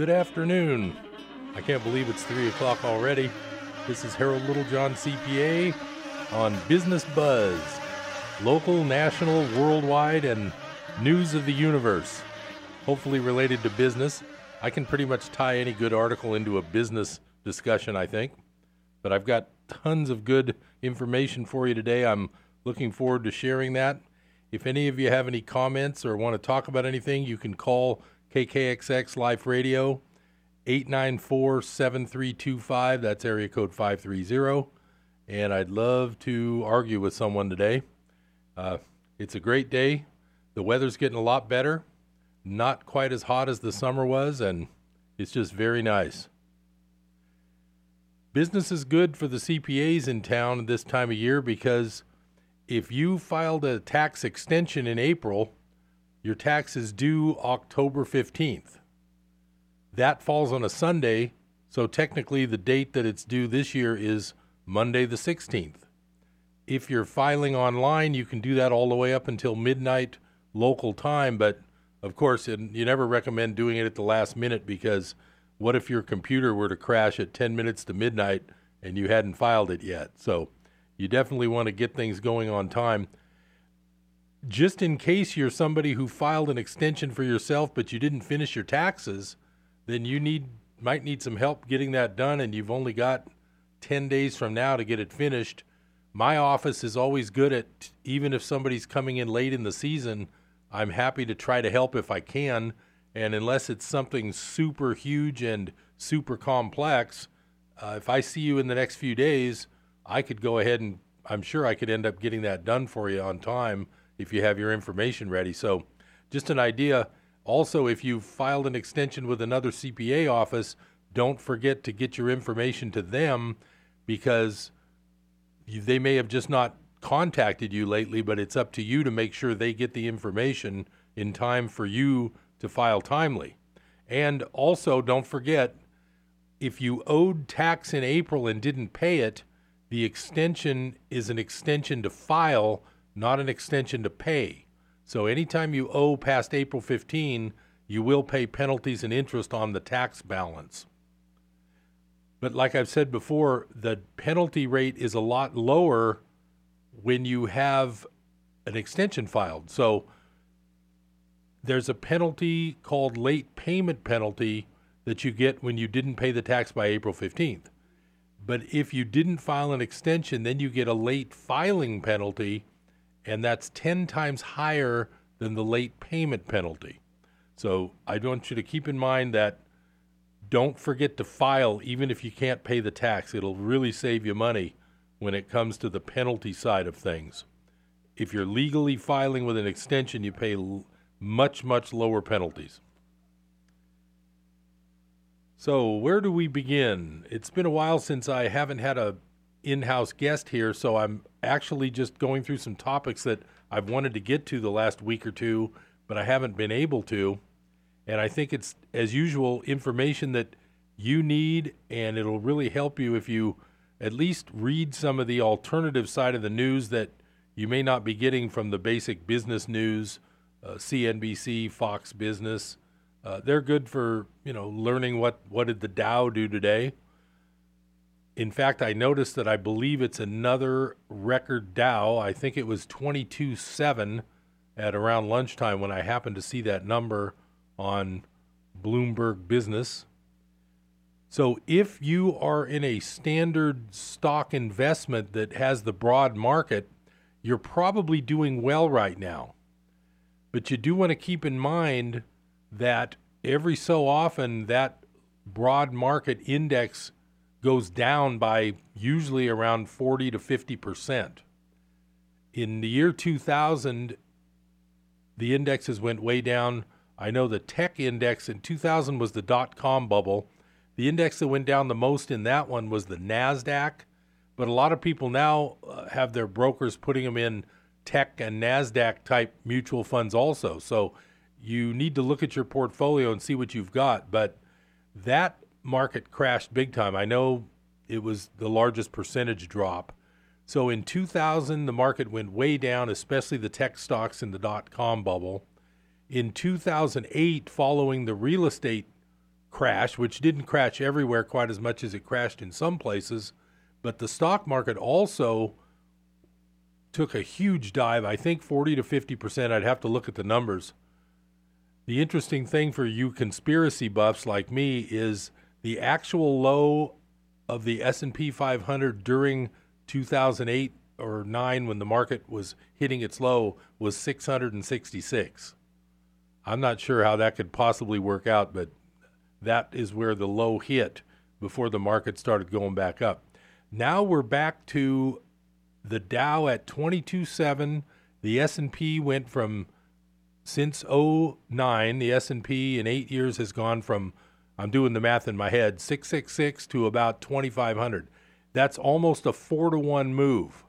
Good afternoon. I can't believe it's 3 o'clock already. This is Harold Littlejohn, CPA, on Business Buzz local, national, worldwide, and news of the universe, hopefully related to business. I can pretty much tie any good article into a business discussion, I think. But I've got tons of good information for you today. I'm looking forward to sharing that. If any of you have any comments or want to talk about anything, you can call KKXX Life Radio 894 7325. That's area code 530. And I'd love to argue with someone today. Uh, it's a great day. The weather's getting a lot better. Not quite as hot as the summer was, and it's just very nice. Business is good for the CPAs in town this time of year because if you filed a tax extension in April, your tax is due October 15th. That falls on a Sunday, so technically the date that it's due this year is Monday the 16th. If you're filing online, you can do that all the way up until midnight local time, but of course, you never recommend doing it at the last minute because what if your computer were to crash at 10 minutes to midnight and you hadn't filed it yet? So you definitely want to get things going on time. Just in case you're somebody who filed an extension for yourself but you didn't finish your taxes, then you need might need some help getting that done and you've only got 10 days from now to get it finished. My office is always good at even if somebody's coming in late in the season, I'm happy to try to help if I can and unless it's something super huge and super complex, uh, if I see you in the next few days, I could go ahead and I'm sure I could end up getting that done for you on time if you have your information ready. So, just an idea also, if you've filed an extension with another CPA office, don't forget to get your information to them because you, they may have just not contacted you lately, but it's up to you to make sure they get the information in time for you to file timely. And also, don't forget if you owed tax in April and didn't pay it, the extension is an extension to file, not an extension to pay. So anytime you owe past April 15, you will pay penalties and interest on the tax balance. But like I've said before, the penalty rate is a lot lower when you have an extension filed. So there's a penalty called late payment penalty that you get when you didn't pay the tax by April 15th. But if you didn't file an extension, then you get a late filing penalty and that's 10 times higher than the late payment penalty. So I want you to keep in mind that don't forget to file even if you can't pay the tax. It'll really save you money when it comes to the penalty side of things. If you're legally filing with an extension, you pay l- much, much lower penalties. So, where do we begin? It's been a while since I haven't had a in-house guest here, so I'm actually just going through some topics that I've wanted to get to the last week or two, but I haven't been able to. And I think it's, as usual, information that you need, and it'll really help you if you at least read some of the alternative side of the news that you may not be getting from the basic business news, uh, CNBC, Fox Business. Uh, they're good for you know learning what what did the Dow do today in fact, I noticed that I believe it's another record Dow. I think it was 22.7 at around lunchtime when I happened to see that number on Bloomberg Business. So if you are in a standard stock investment that has the broad market, you're probably doing well right now. But you do want to keep in mind that every so often that broad market index goes down by usually around 40 to 50 percent. In the year 2000, the indexes went way down. I know the tech index in 2000 was the dot com bubble. The index that went down the most in that one was the NASDAQ. But a lot of people now uh, have their brokers putting them in tech and NASDAQ type mutual funds also. So you need to look at your portfolio and see what you've got. But that market crashed big time. I know it was the largest percentage drop. So in 2000, the market went way down, especially the tech stocks in the dot com bubble. In 2008, following the real estate crash, which didn't crash everywhere quite as much as it crashed in some places, but the stock market also took a huge dive, I think 40 to 50%. I'd have to look at the numbers. The interesting thing for you conspiracy buffs like me is the actual low of the S&P 500 during 2008 or 9 when the market was hitting its low was 666. I'm not sure how that could possibly work out, but that is where the low hit before the market started going back up. Now we're back to the Dow at 22.7. The S&P went from since 09, the S&P in 8 years has gone from I'm doing the math in my head, 666 to about 2500. That's almost a 4 to 1 move.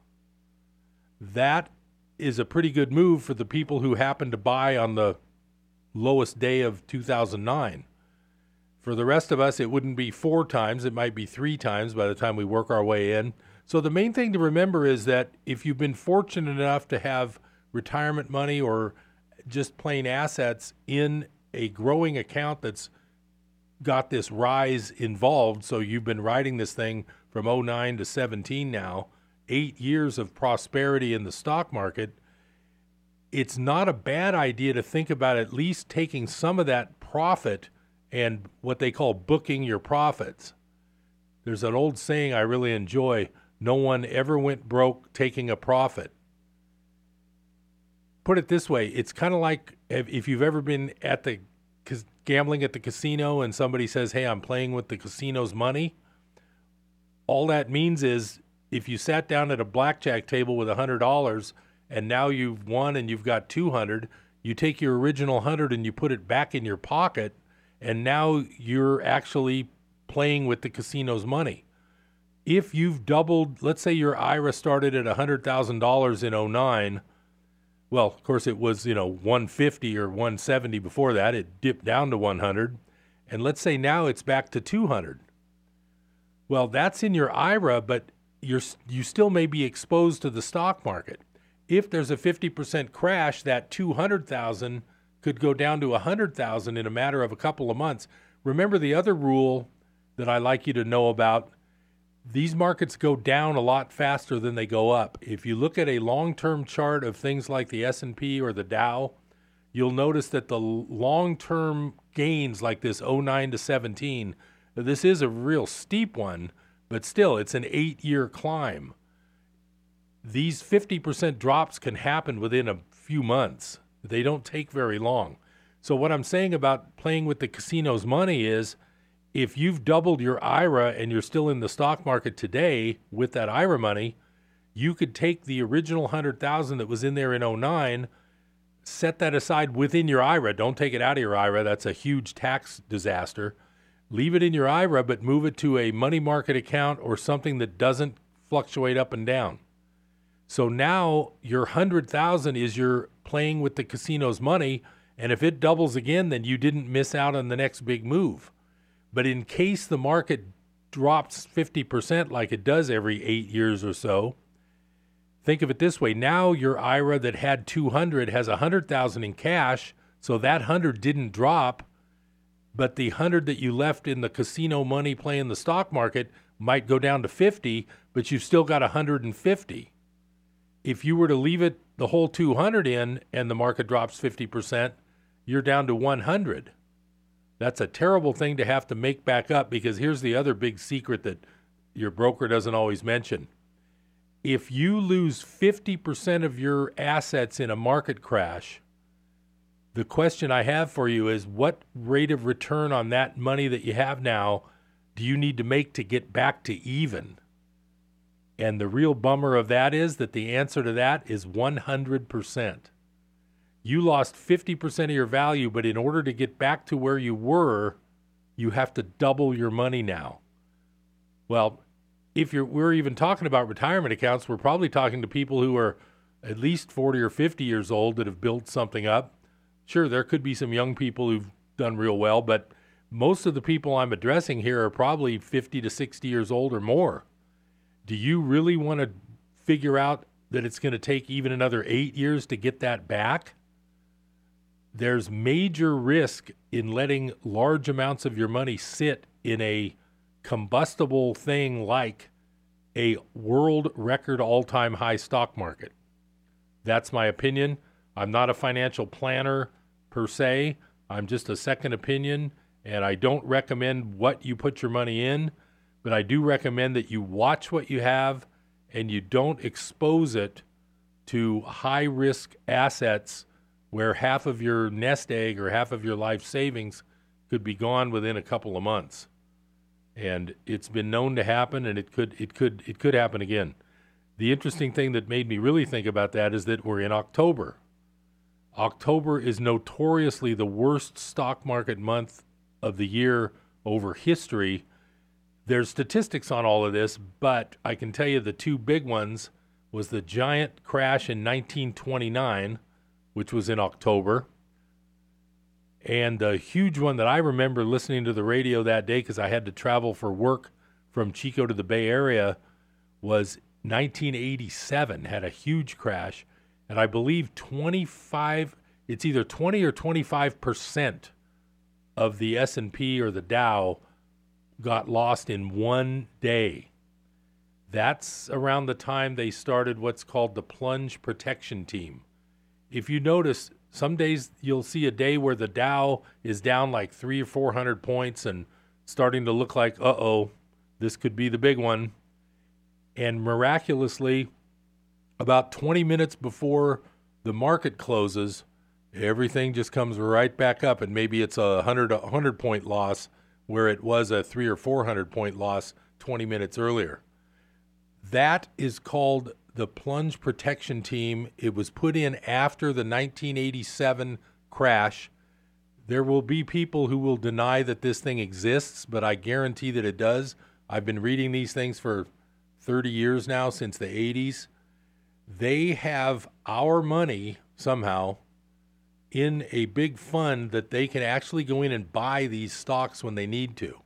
That is a pretty good move for the people who happened to buy on the lowest day of 2009. For the rest of us, it wouldn't be four times, it might be three times by the time we work our way in. So, the main thing to remember is that if you've been fortunate enough to have retirement money or just plain assets in a growing account that's got this rise involved, so you've been riding this thing from 09 to 17 now, eight years of prosperity in the stock market, it's not a bad idea to think about at least taking some of that profit and what they call booking your profits. There's an old saying I really enjoy no one ever went broke taking a profit. Put it this way it's kind of like if you've ever been at the gambling at the casino and somebody says, Hey, I'm playing with the casino's money. All that means is if you sat down at a blackjack table with a $100 and now you've won and you've got 200, you take your original 100 and you put it back in your pocket and now you're actually playing with the casino's money. If you've doubled, let's say your IRA started at $100,000 in 09, well, of course it was, you know, 150 or 170 before that, it dipped down to 100, and let's say now it's back to 200. Well, that's in your IRA, but you're you still may be exposed to the stock market. If there's a 50% crash, that 200,000 could go down to 100,000 in a matter of a couple of months. Remember the other rule that I like you to know about these markets go down a lot faster than they go up. If you look at a long-term chart of things like the S&P or the Dow, you'll notice that the long-term gains like this 09 to 17, this is a real steep one, but still it's an 8-year climb. These 50% drops can happen within a few months. They don't take very long. So, what I'm saying about playing with the casino's money is if you've doubled your IRA and you're still in the stock market today with that IRA money, you could take the original 100,000 that was in there in 09, set that aside within your IRA. Don't take it out of your IRA. That's a huge tax disaster. Leave it in your IRA, but move it to a money market account or something that doesn't fluctuate up and down. So now your 100,000 is your playing with the casino's money. And if it doubles again, then you didn't miss out on the next big move. But in case the market drops 50% like it does every eight years or so, think of it this way. Now your IRA that had 200 has 100,000 in cash, so that 100 didn't drop, but the 100 that you left in the casino money playing the stock market might go down to 50, but you've still got 150 if you were to leave it the whole 200 in and the market drops 50%, you're down to 100. That's a terrible thing to have to make back up because here's the other big secret that your broker doesn't always mention. If you lose 50% of your assets in a market crash, the question I have for you is what rate of return on that money that you have now do you need to make to get back to even? And the real bummer of that is that the answer to that is 100%. You lost 50% of your value, but in order to get back to where you were, you have to double your money now. Well, if you're we're even talking about retirement accounts, we're probably talking to people who are at least 40 or 50 years old that have built something up. Sure, there could be some young people who've done real well, but most of the people I'm addressing here are probably 50 to 60 years old or more do you really want to figure out that it's going to take even another eight years to get that back? There's major risk in letting large amounts of your money sit in a combustible thing like a world record all time high stock market. That's my opinion. I'm not a financial planner per se, I'm just a second opinion, and I don't recommend what you put your money in, but I do recommend that you watch what you have and you don't expose it to high risk assets where half of your nest egg or half of your life savings could be gone within a couple of months. And it's been known to happen and it could it could it could happen again. The interesting thing that made me really think about that is that we're in October. October is notoriously the worst stock market month of the year over history. There's statistics on all of this, but I can tell you the two big ones was the giant crash in 1929 which was in October. And the huge one that I remember listening to the radio that day because I had to travel for work from Chico to the Bay Area was 1987 had a huge crash and I believe 25 it's either 20 or 25% of the S&P or the Dow got lost in one day. That's around the time they started what's called the plunge protection team if you notice, some days you'll see a day where the Dow is down like three or four hundred points and starting to look like, uh oh, this could be the big one. And miraculously, about 20 minutes before the market closes, everything just comes right back up, and maybe it's a 100, 100 point loss where it was a three or 400 point loss 20 minutes earlier. That is called the plunge protection team. It was put in after the 1987 crash. There will be people who will deny that this thing exists, but I guarantee that it does. I've been reading these things for 30 years now, since the 80s. They have our money somehow in a big fund that they can actually go in and buy these stocks when they need to.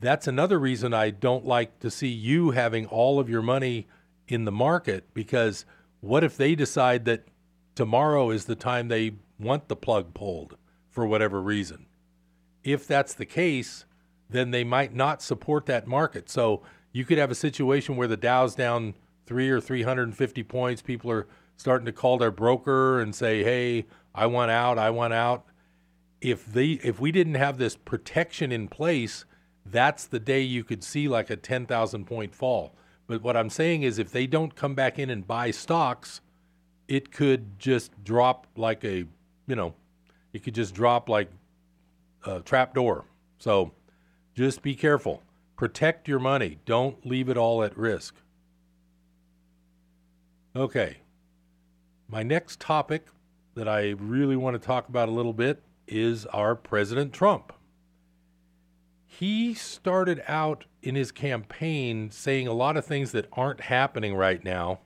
That's another reason I don't like to see you having all of your money in the market because what if they decide that tomorrow is the time they want the plug pulled for whatever reason? If that's the case, then they might not support that market. So you could have a situation where the Dow's down three or 350 points. People are starting to call their broker and say, hey, I want out, I want out. If they if we didn't have this protection in place, that's the day you could see like a 10,000 point fall. But what I'm saying is, if they don't come back in and buy stocks, it could just drop like a, you know, it could just drop like a trap door. So just be careful. Protect your money. Don't leave it all at risk. Okay. My next topic that I really want to talk about a little bit is our President Trump he started out in his campaign saying a lot of things that aren't happening right now.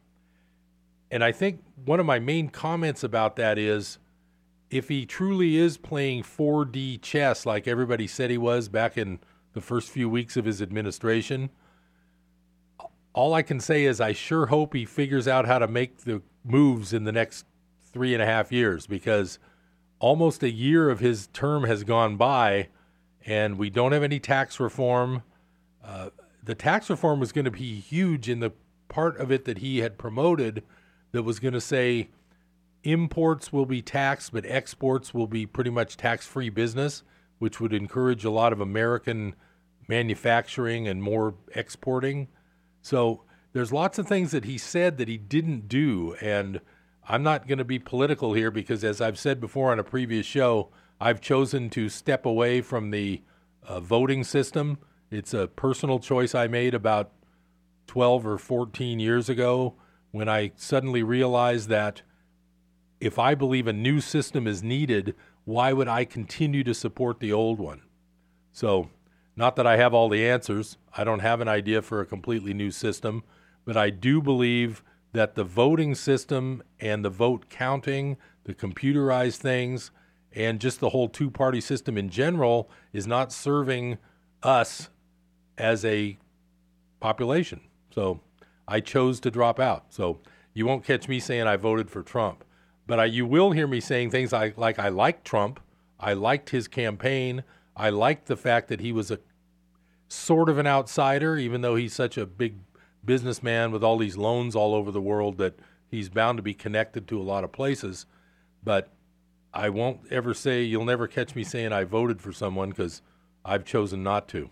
And I think one of my main comments about that is if he truly is playing 4D chess like everybody said he was back in the first few weeks of his administration, all I can say is I sure hope he figures out how to make the moves in the next three and a half years because almost a year of his term has gone by and we don't have any tax reform. Uh, the tax reform was going to be huge in the part of it that he had promoted that was going to say imports will be taxed, but exports will be pretty much tax free business, which would encourage a lot of American manufacturing and more exporting. So there's lots of things that he said that he didn't do. And I'm not going to be political here because, as I've said before on a previous show, I've chosen to step away from the uh, voting system. It's a personal choice I made about 12 or 14 years ago when I suddenly realized that if I believe a new system is needed, why would I continue to support the old one? So, not that I have all the answers, I don't have an idea for a completely new system, but I do believe that the voting system and the vote counting, the computerized things, and just the whole two party system in general is not serving us as a population. So I chose to drop out. So you won't catch me saying I voted for Trump. but I, you will hear me saying things like, like I like Trump. I liked his campaign. I liked the fact that he was a sort of an outsider, even though he's such a big businessman with all these loans all over the world that he's bound to be connected to a lot of places. But I won't ever say, you'll never catch me saying I voted for someone because I've chosen not to.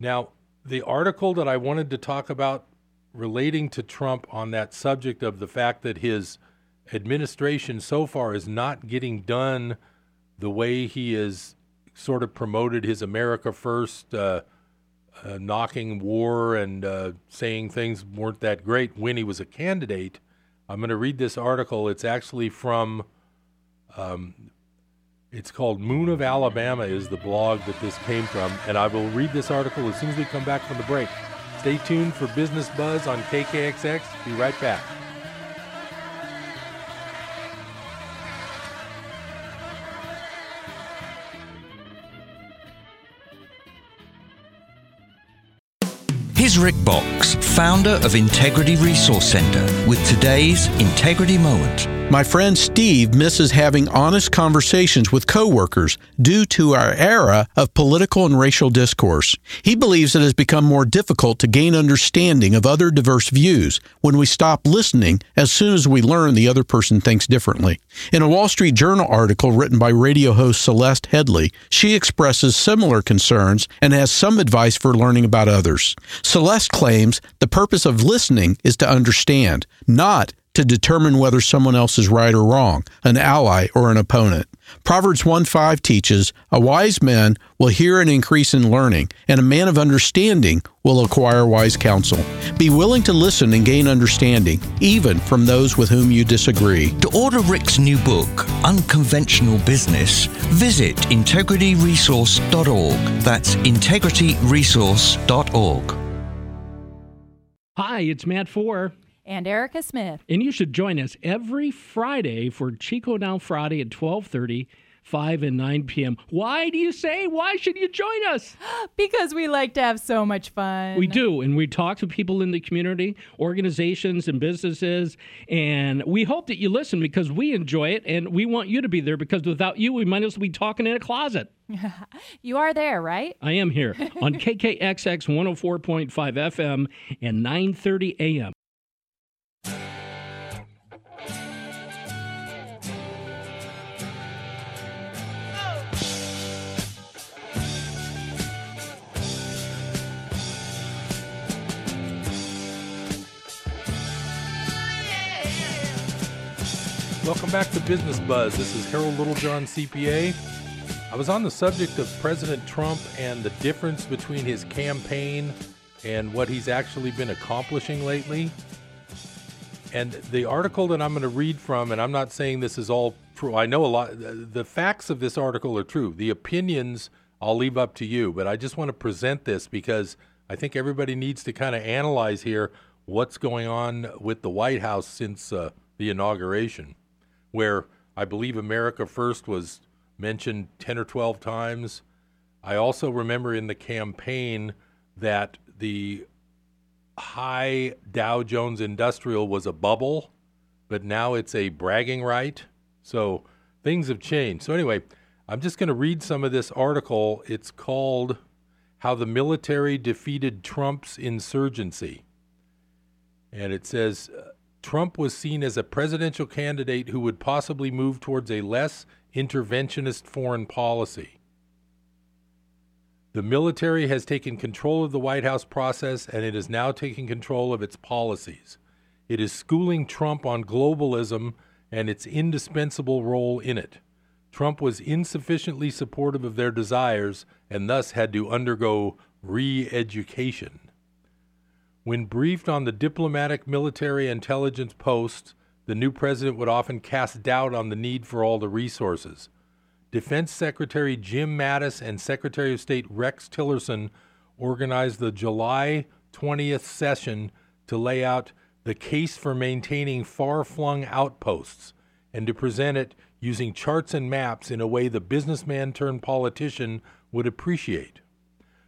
Now, the article that I wanted to talk about relating to Trump on that subject of the fact that his administration so far is not getting done the way he has sort of promoted his America First, uh, uh, knocking war and uh, saying things weren't that great when he was a candidate. I'm going to read this article. It's actually from, um, it's called Moon of Alabama, is the blog that this came from. And I will read this article as soon as we come back from the break. Stay tuned for Business Buzz on KKXX. Be right back. Here's Rick Boxx, founder of Integrity Resource Center, with today's Integrity Moment. My friend Steve misses having honest conversations with coworkers due to our era of political and racial discourse. He believes it has become more difficult to gain understanding of other diverse views when we stop listening as soon as we learn the other person thinks differently. In a Wall Street Journal article written by radio host Celeste Headlee, she expresses similar concerns and has some advice for learning about others. Celeste claims the purpose of listening is to understand, not to determine whether someone else is right or wrong, an ally or an opponent. Proverbs 1 5 teaches, A wise man will hear an increase in learning, and a man of understanding will acquire wise counsel. Be willing to listen and gain understanding, even from those with whom you disagree. To order Rick's new book, Unconventional Business, visit integrityresource.org. That's integrityresource.org. Hi, it's Matt Four. And Erica Smith. And you should join us every Friday for Chico Down Friday at 1230, 5 and 9 p.m. Why do you say? Why should you join us? because we like to have so much fun. We do. And we talk to people in the community, organizations, and businesses. And we hope that you listen because we enjoy it and we want you to be there because without you, we might as well be talking in a closet. you are there, right? I am here on KKXX 104.5 FM and 9:30 a.m. Welcome back to Business Buzz. This is Harold Littlejohn, CPA. I was on the subject of President Trump and the difference between his campaign and what he's actually been accomplishing lately. And the article that I'm going to read from, and I'm not saying this is all true, I know a lot, the facts of this article are true. The opinions I'll leave up to you, but I just want to present this because I think everybody needs to kind of analyze here what's going on with the White House since uh, the inauguration where I believe America First was mentioned 10 or 12 times. I also remember in the campaign that the high Dow Jones Industrial was a bubble, but now it's a bragging right. So things have changed. So, anyway, I'm just going to read some of this article. It's called How the Military Defeated Trump's Insurgency. And it says, Trump was seen as a presidential candidate who would possibly move towards a less interventionist foreign policy. The military has taken control of the White House process and it is now taking control of its policies. It is schooling Trump on globalism and its indispensable role in it. Trump was insufficiently supportive of their desires and thus had to undergo re education. When briefed on the diplomatic military intelligence post, the new president would often cast doubt on the need for all the resources. Defense Secretary Jim Mattis and Secretary of State Rex Tillerson organized the July 20th session to lay out the case for maintaining far flung outposts and to present it using charts and maps in a way the businessman turned politician would appreciate.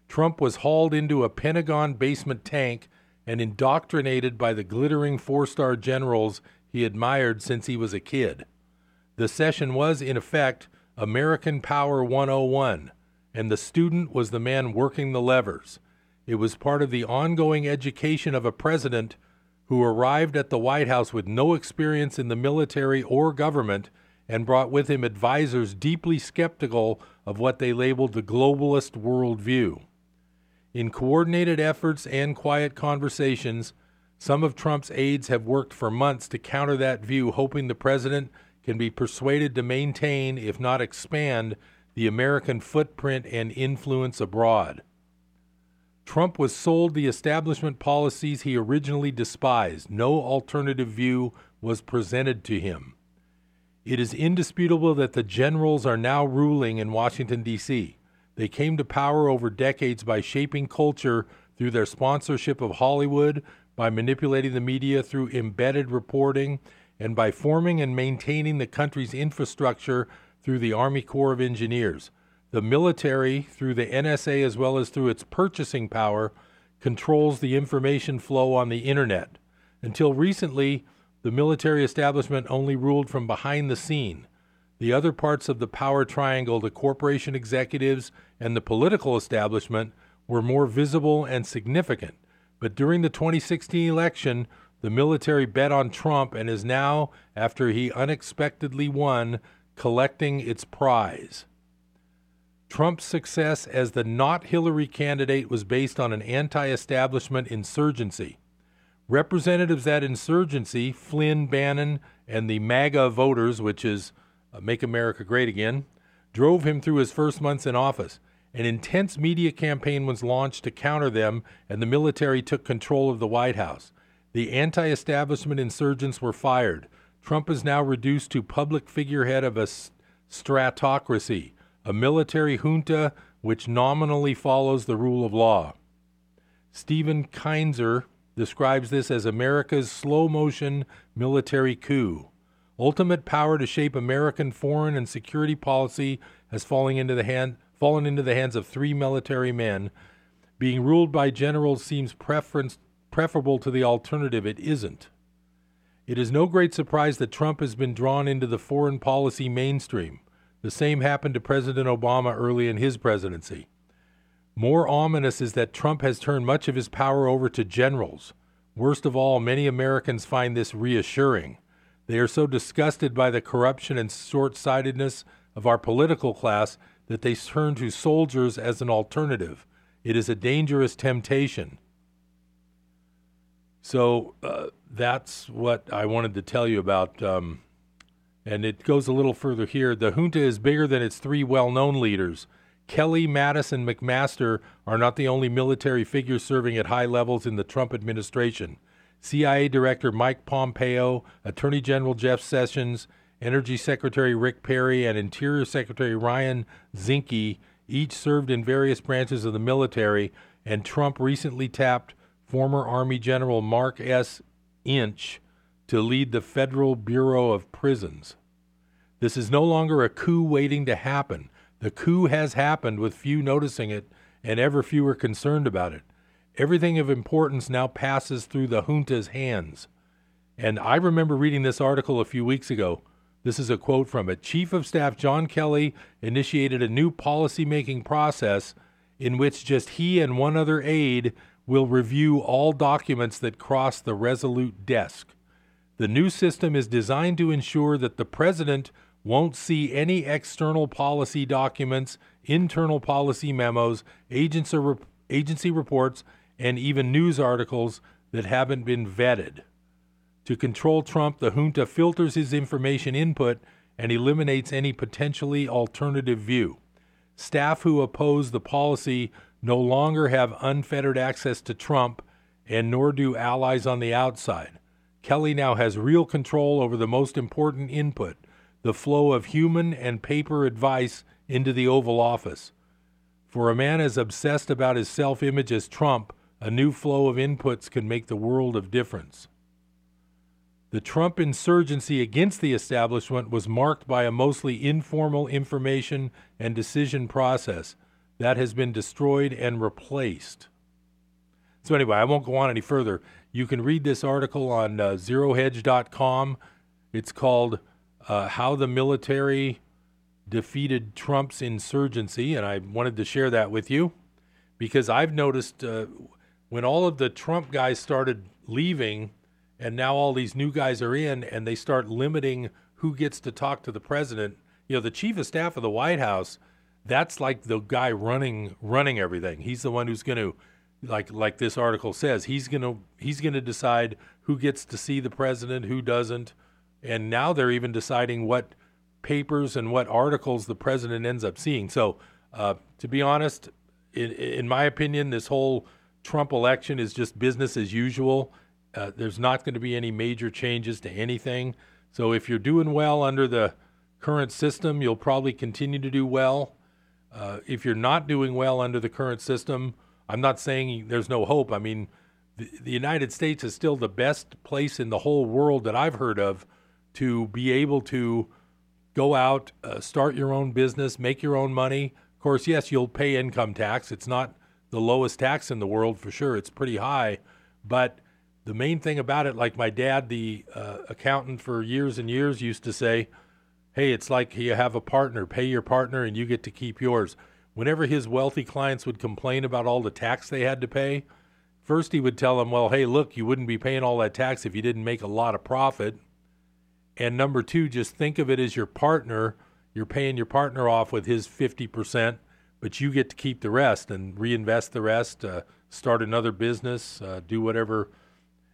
Trump was hauled into a Pentagon basement tank and indoctrinated by the glittering four star generals he admired since he was a kid. The session was, in effect, American Power 101, and the student was the man working the levers. It was part of the ongoing education of a president who arrived at the White House with no experience in the military or government and brought with him advisors deeply skeptical of what they labeled the globalist worldview. In coordinated efforts and quiet conversations, some of Trump's aides have worked for months to counter that view, hoping the president can be persuaded to maintain, if not expand, the American footprint and influence abroad. Trump was sold the establishment policies he originally despised. No alternative view was presented to him. It is indisputable that the generals are now ruling in Washington, D.C. They came to power over decades by shaping culture through their sponsorship of Hollywood, by manipulating the media through embedded reporting, and by forming and maintaining the country's infrastructure through the Army Corps of Engineers. The military, through the NSA as well as through its purchasing power, controls the information flow on the internet. Until recently, the military establishment only ruled from behind the scene. The other parts of the power triangle, the corporation executives and the political establishment, were more visible and significant. But during the 2016 election, the military bet on Trump and is now, after he unexpectedly won, collecting its prize. Trump's success as the not Hillary candidate was based on an anti establishment insurgency. Representatives that insurgency, Flynn, Bannon, and the MAGA voters, which is Make America Great Again, drove him through his first months in office. An intense media campaign was launched to counter them, and the military took control of the White House. The anti establishment insurgents were fired. Trump is now reduced to public figurehead of a stratocracy a military junta which nominally follows the rule of law. Stephen Kinzer describes this as America's slow motion military coup. Ultimate power to shape American foreign and security policy has fallen into the, hand, fallen into the hands of three military men. Being ruled by generals seems preference, preferable to the alternative. It isn't. It is no great surprise that Trump has been drawn into the foreign policy mainstream. The same happened to President Obama early in his presidency. More ominous is that Trump has turned much of his power over to generals. Worst of all, many Americans find this reassuring. They are so disgusted by the corruption and short sightedness of our political class that they turn to soldiers as an alternative. It is a dangerous temptation. So uh, that's what I wanted to tell you about um, and it goes a little further here. The junta is bigger than its three well known leaders. Kelly, Mattis, and McMaster are not the only military figures serving at high levels in the Trump administration. CIA Director Mike Pompeo, Attorney General Jeff Sessions, Energy Secretary Rick Perry, and Interior Secretary Ryan Zinke each served in various branches of the military, and Trump recently tapped former Army General Mark S. Inch to lead the Federal Bureau of Prisons. This is no longer a coup waiting to happen. The coup has happened with few noticing it and ever fewer concerned about it. Everything of importance now passes through the junta's hands. And I remember reading this article a few weeks ago. This is a quote from it. Chief of Staff John Kelly initiated a new policy-making process in which just he and one other aide will review all documents that cross the Resolute desk. The new system is designed to ensure that the president won't see any external policy documents, internal policy memos, agency reports, and even news articles that haven't been vetted. To control Trump, the junta filters his information input and eliminates any potentially alternative view. Staff who oppose the policy no longer have unfettered access to Trump, and nor do allies on the outside. Kelly now has real control over the most important input the flow of human and paper advice into the Oval Office. For a man as obsessed about his self image as Trump, a new flow of inputs can make the world of difference. The Trump insurgency against the establishment was marked by a mostly informal information and decision process that has been destroyed and replaced. So anyway, I won't go on any further. You can read this article on uh, zerohedge.com. It's called uh, How the Military Defeated Trump's Insurgency, and I wanted to share that with you because I've noticed uh, when all of the Trump guys started leaving, and now all these new guys are in, and they start limiting who gets to talk to the president. You know, the chief of staff of the White House, that's like the guy running running everything. He's the one who's going to like like this article says, he's going to he's going to decide who gets to see the president, who doesn't. And now they're even deciding what papers and what articles the president ends up seeing. So, uh, to be honest, in, in, my opinion, this whole Trump election is just business as usual. Uh, there's not going to be any major changes to anything. So, if you're doing well under the current system, you'll probably continue to do well. Uh, if you're not doing well under the current system, I'm not saying there's no hope. I mean, the, the United States is still the best place in the whole world that I've heard of to be able to go out, uh, start your own business, make your own money. Of course, yes, you'll pay income tax. It's not the lowest tax in the world for sure. It's pretty high, but the main thing about it, like my dad, the uh, accountant for years and years, used to say, hey, it's like you have a partner, pay your partner, and you get to keep yours. Whenever his wealthy clients would complain about all the tax they had to pay, first he would tell them, well, hey, look, you wouldn't be paying all that tax if you didn't make a lot of profit. And number two, just think of it as your partner. You're paying your partner off with his 50%, but you get to keep the rest and reinvest the rest, uh, start another business, uh, do whatever.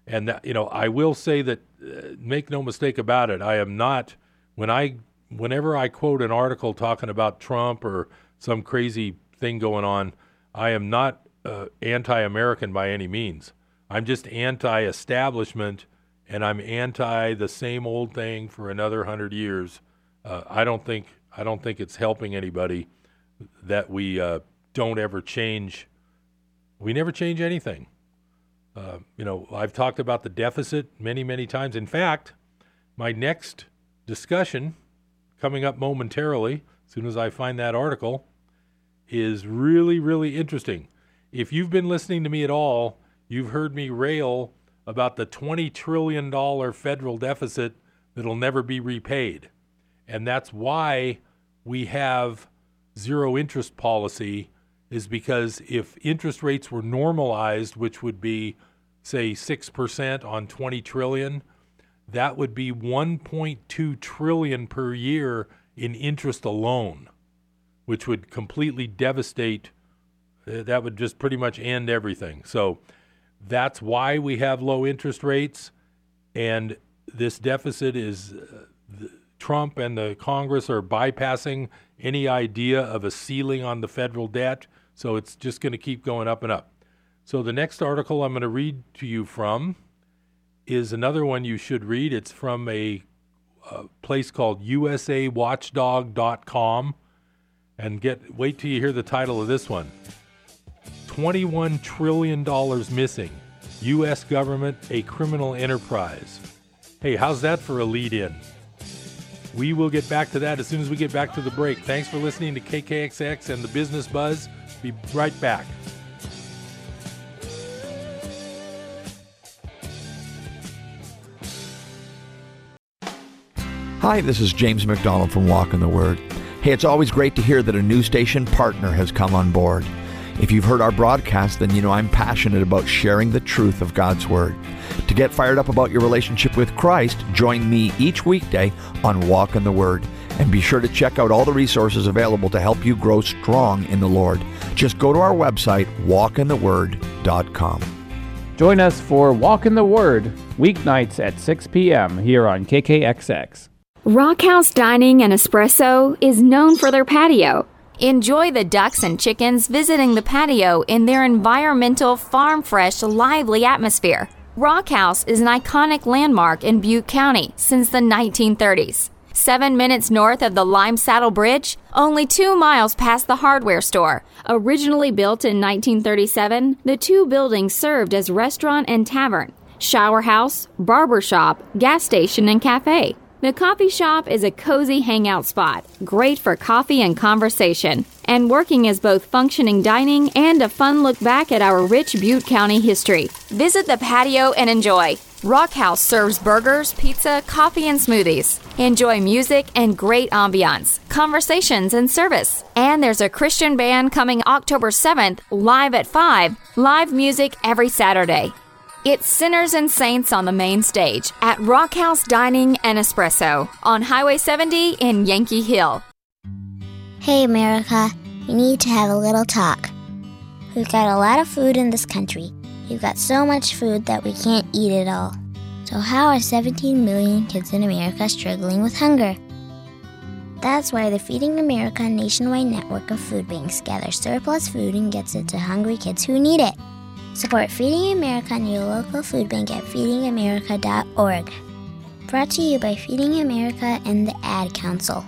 And, that, you know, I will say that, uh, make no mistake about it, I am not, when I, whenever I quote an article talking about Trump or some crazy thing going on, I am not uh, anti American by any means. I'm just anti establishment and I'm anti the same old thing for another hundred years. Uh, I don't think I don't think it's helping anybody that we uh, don't ever change. We never change anything. Uh, you know, I've talked about the deficit many, many times. In fact, my next discussion coming up momentarily, as soon as I find that article, is really, really interesting. If you've been listening to me at all, you've heard me rail about the $20 trillion federal deficit that'll never be repaid. And that's why we have zero interest policy is because if interest rates were normalized, which would be say 6% on 20 trillion, that would be 1.2 trillion per year in interest alone, which would completely devastate uh, that would just pretty much end everything. So that's why we have low interest rates, and this deficit is uh, Trump and the Congress are bypassing any idea of a ceiling on the federal debt, so it's just going to keep going up and up. So the next article I'm going to read to you from is another one you should read. It's from a, a place called USAWatchdog.com, and get wait till you hear the title of this one. $21 trillion missing. U.S. government, a criminal enterprise. Hey, how's that for a lead in? We will get back to that as soon as we get back to the break. Thanks for listening to KKXX and the Business Buzz. Be right back. Hi, this is James MacDonald from Walk in the Word. Hey, it's always great to hear that a new station partner has come on board. If you've heard our broadcast, then you know I'm passionate about sharing the truth of God's Word. To get fired up about your relationship with Christ, join me each weekday on Walk in the Word. And be sure to check out all the resources available to help you grow strong in the Lord. Just go to our website, walkintheword.com. Join us for Walk in the Word, weeknights at 6 p.m. here on KKXX. Rockhouse Dining and Espresso is known for their patio Enjoy the ducks and chickens visiting the patio in their environmental, farm fresh, lively atmosphere. Rock House is an iconic landmark in Butte County since the 1930s. Seven minutes north of the Lime Saddle Bridge, only two miles past the hardware store. Originally built in 1937, the two buildings served as restaurant and tavern, shower house, barber shop, gas station, and cafe. The coffee shop is a cozy hangout spot, great for coffee and conversation. and working as both functioning dining and a fun look back at our rich Butte County history. Visit the patio and enjoy. Rock House serves burgers, pizza, coffee, and smoothies. Enjoy music and great ambiance, conversations, and service. And there's a Christian band coming October 7th, live at 5. Live music every Saturday. It's Sinners and Saints on the main stage at Rock House Dining and Espresso on Highway 70 in Yankee Hill. Hey, America, we need to have a little talk. We've got a lot of food in this country. We've got so much food that we can't eat it all. So, how are 17 million kids in America struggling with hunger? That's why the Feeding America nationwide network of food banks gathers surplus food and gets it to hungry kids who need it. Support Feeding America and your local food bank at feedingamerica.org. Brought to you by Feeding America and the Ad Council.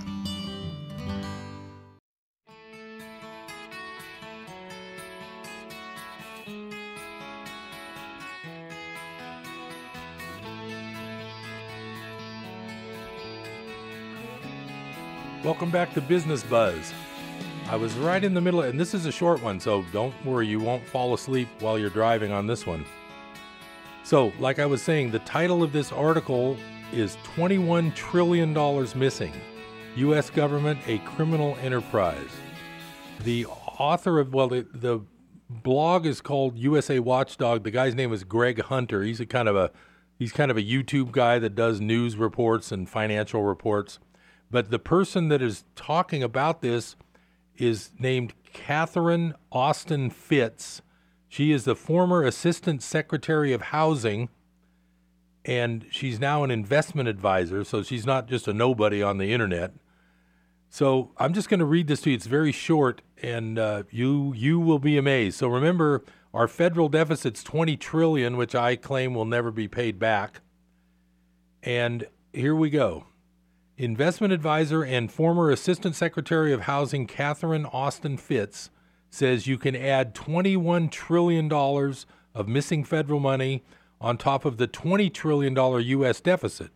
Welcome back to Business Buzz. I was right in the middle, and this is a short one, so don't worry, you won't fall asleep while you're driving on this one. So, like I was saying, the title of this article is $21 trillion missing. U.S. government, a criminal enterprise. The author of, well, the, the blog is called USA Watchdog. The guy's name is Greg Hunter. He's a kind of a he's kind of a YouTube guy that does news reports and financial reports. But the person that is talking about this is named Catherine Austin Fitts. She is the former Assistant Secretary of Housing, and she's now an investment advisor, so she's not just a nobody on the internet. So I'm just going to read this to you. It's very short, and uh, you you will be amazed. So remember, our federal deficit's 20 trillion, which I claim will never be paid back. And here we go. Investment advisor and former Assistant Secretary of Housing Catherine Austin Fitts says you can add $21 trillion of missing federal money on top of the $20 trillion U.S. deficit.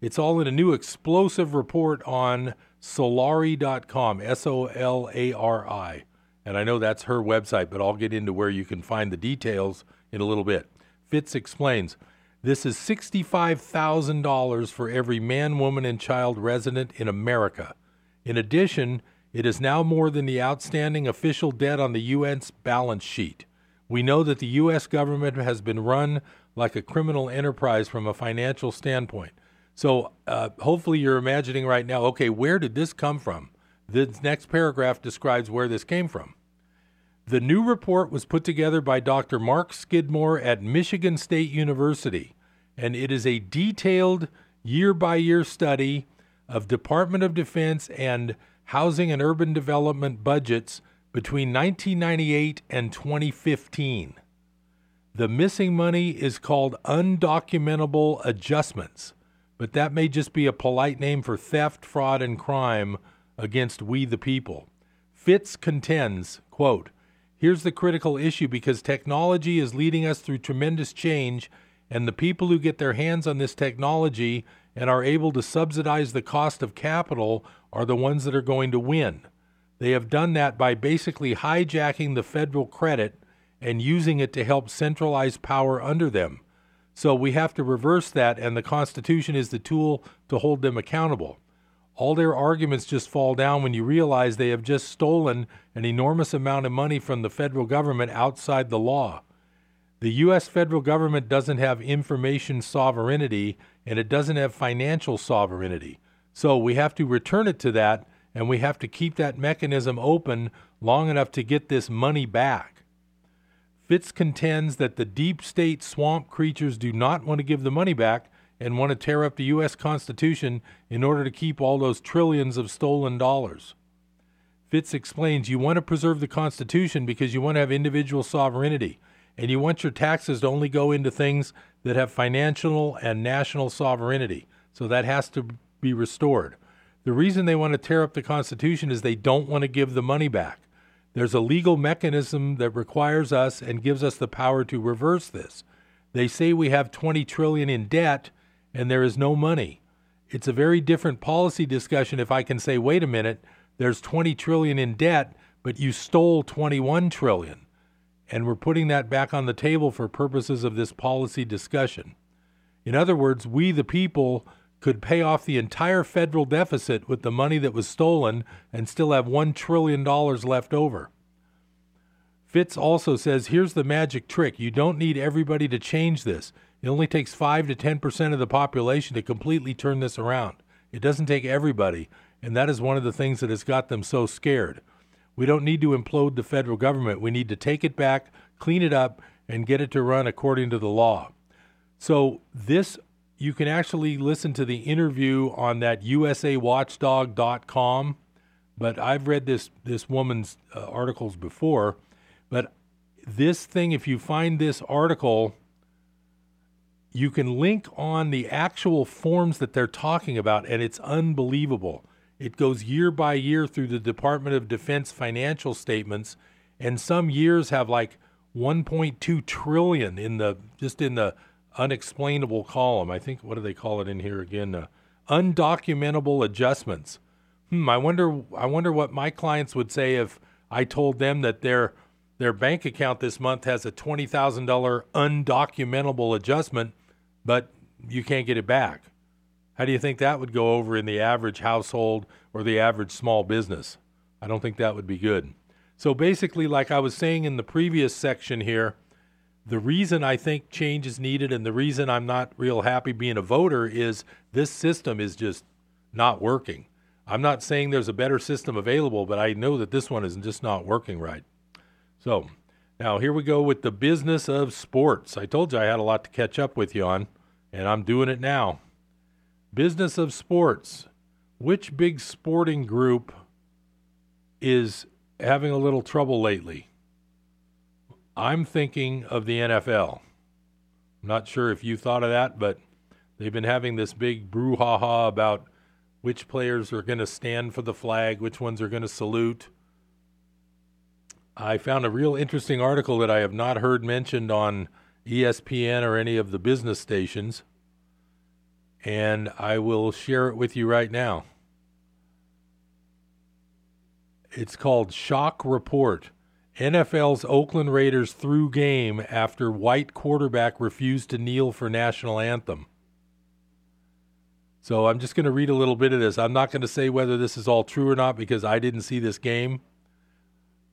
It's all in a new explosive report on Solari.com, S O L A R I. And I know that's her website, but I'll get into where you can find the details in a little bit. Fitts explains this is $65,000 for every man, woman, and child resident in America. In addition, it is now more than the outstanding official debt on the UN's balance sheet. We know that the U.S. government has been run like a criminal enterprise from a financial standpoint. So uh, hopefully you're imagining right now okay, where did this come from? This next paragraph describes where this came from. The new report was put together by Dr. Mark Skidmore at Michigan State University, and it is a detailed year by year study of Department of Defense and housing and urban development budgets between 1998 and 2015. The missing money is called undocumentable adjustments, but that may just be a polite name for theft, fraud, and crime against we the people. Fitts contends, quote, Here's the critical issue because technology is leading us through tremendous change, and the people who get their hands on this technology and are able to subsidize the cost of capital are the ones that are going to win. They have done that by basically hijacking the federal credit and using it to help centralize power under them. So we have to reverse that, and the Constitution is the tool to hold them accountable. All their arguments just fall down when you realize they have just stolen an enormous amount of money from the federal government outside the law. The U.S. federal government doesn't have information sovereignty and it doesn't have financial sovereignty. So we have to return it to that and we have to keep that mechanism open long enough to get this money back. Fitts contends that the deep state swamp creatures do not want to give the money back and want to tear up the U.S. Constitution in order to keep all those trillions of stolen dollars. Fitts explains you want to preserve the Constitution because you want to have individual sovereignty, and you want your taxes to only go into things that have financial and national sovereignty. So that has to be restored. The reason they want to tear up the Constitution is they don't want to give the money back. There's a legal mechanism that requires us and gives us the power to reverse this. They say we have 20 trillion in debt and there is no money. It's a very different policy discussion if I can say, wait a minute, there's 20 trillion in debt, but you stole 21 trillion. And we're putting that back on the table for purposes of this policy discussion. In other words, we the people could pay off the entire federal deficit with the money that was stolen and still have $1 trillion left over. Fitts also says here's the magic trick you don't need everybody to change this. It only takes 5 to 10% of the population to completely turn this around. It doesn't take everybody, and that is one of the things that has got them so scared. We don't need to implode the federal government. We need to take it back, clean it up, and get it to run according to the law. So, this you can actually listen to the interview on that usawatchdog.com. But I've read this this woman's uh, articles before. But this thing, if you find this article, you can link on the actual forms that they're talking about, and it's unbelievable. It goes year by year through the Department of Defense financial statements, and some years have like 1.2 trillion in the just in the unexplainable column. I think what do they call it in here again? Uh, undocumentable adjustments. Hmm, I wonder. I wonder what my clients would say if I told them that their their bank account this month has a twenty thousand dollar undocumentable adjustment, but you can't get it back. How do you think that would go over in the average household or the average small business? I don't think that would be good. So basically, like I was saying in the previous section here, the reason I think change is needed and the reason I'm not real happy being a voter is this system is just not working. I'm not saying there's a better system available, but I know that this one is just not working right. So, now here we go with the business of sports. I told you I had a lot to catch up with you on, and I'm doing it now. Business of sports. Which big sporting group is having a little trouble lately? I'm thinking of the NFL. I'm not sure if you thought of that, but they've been having this big brouhaha about which players are going to stand for the flag, which ones are going to salute. I found a real interesting article that I have not heard mentioned on ESPN or any of the business stations, and I will share it with you right now. It's called Shock Report NFL's Oakland Raiders threw game after white quarterback refused to kneel for national anthem. So I'm just going to read a little bit of this. I'm not going to say whether this is all true or not because I didn't see this game.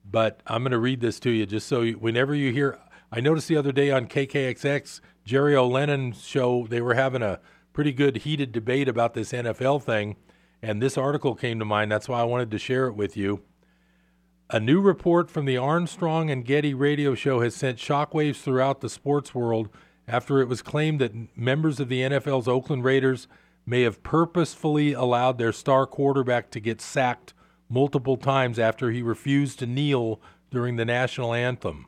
But I'm going to read this to you just so you, whenever you hear I noticed the other day on KKXX Jerry O'Lennon's show they were having a pretty good heated debate about this NFL thing and this article came to mind. That's why I wanted to share it with you. A new report from the Armstrong and Getty radio show has sent shockwaves throughout the sports world after it was claimed that members of the NFL's Oakland Raiders may have purposefully allowed their star quarterback to get sacked multiple times after he refused to kneel during the national anthem.